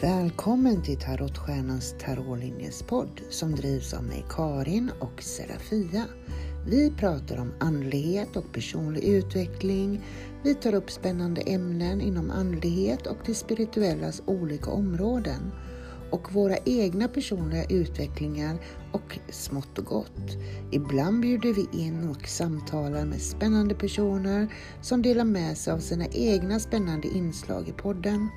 Välkommen till Tarotstjärnans tarotlinjespodd som drivs av mig Karin och Serafia. Vi pratar om andlighet och personlig utveckling. Vi tar upp spännande ämnen inom andlighet och det spirituellas olika områden och våra egna personliga utvecklingar och smått och gott. Ibland bjuder vi in och samtalar med spännande personer som delar med sig av sina egna spännande inslag i podden.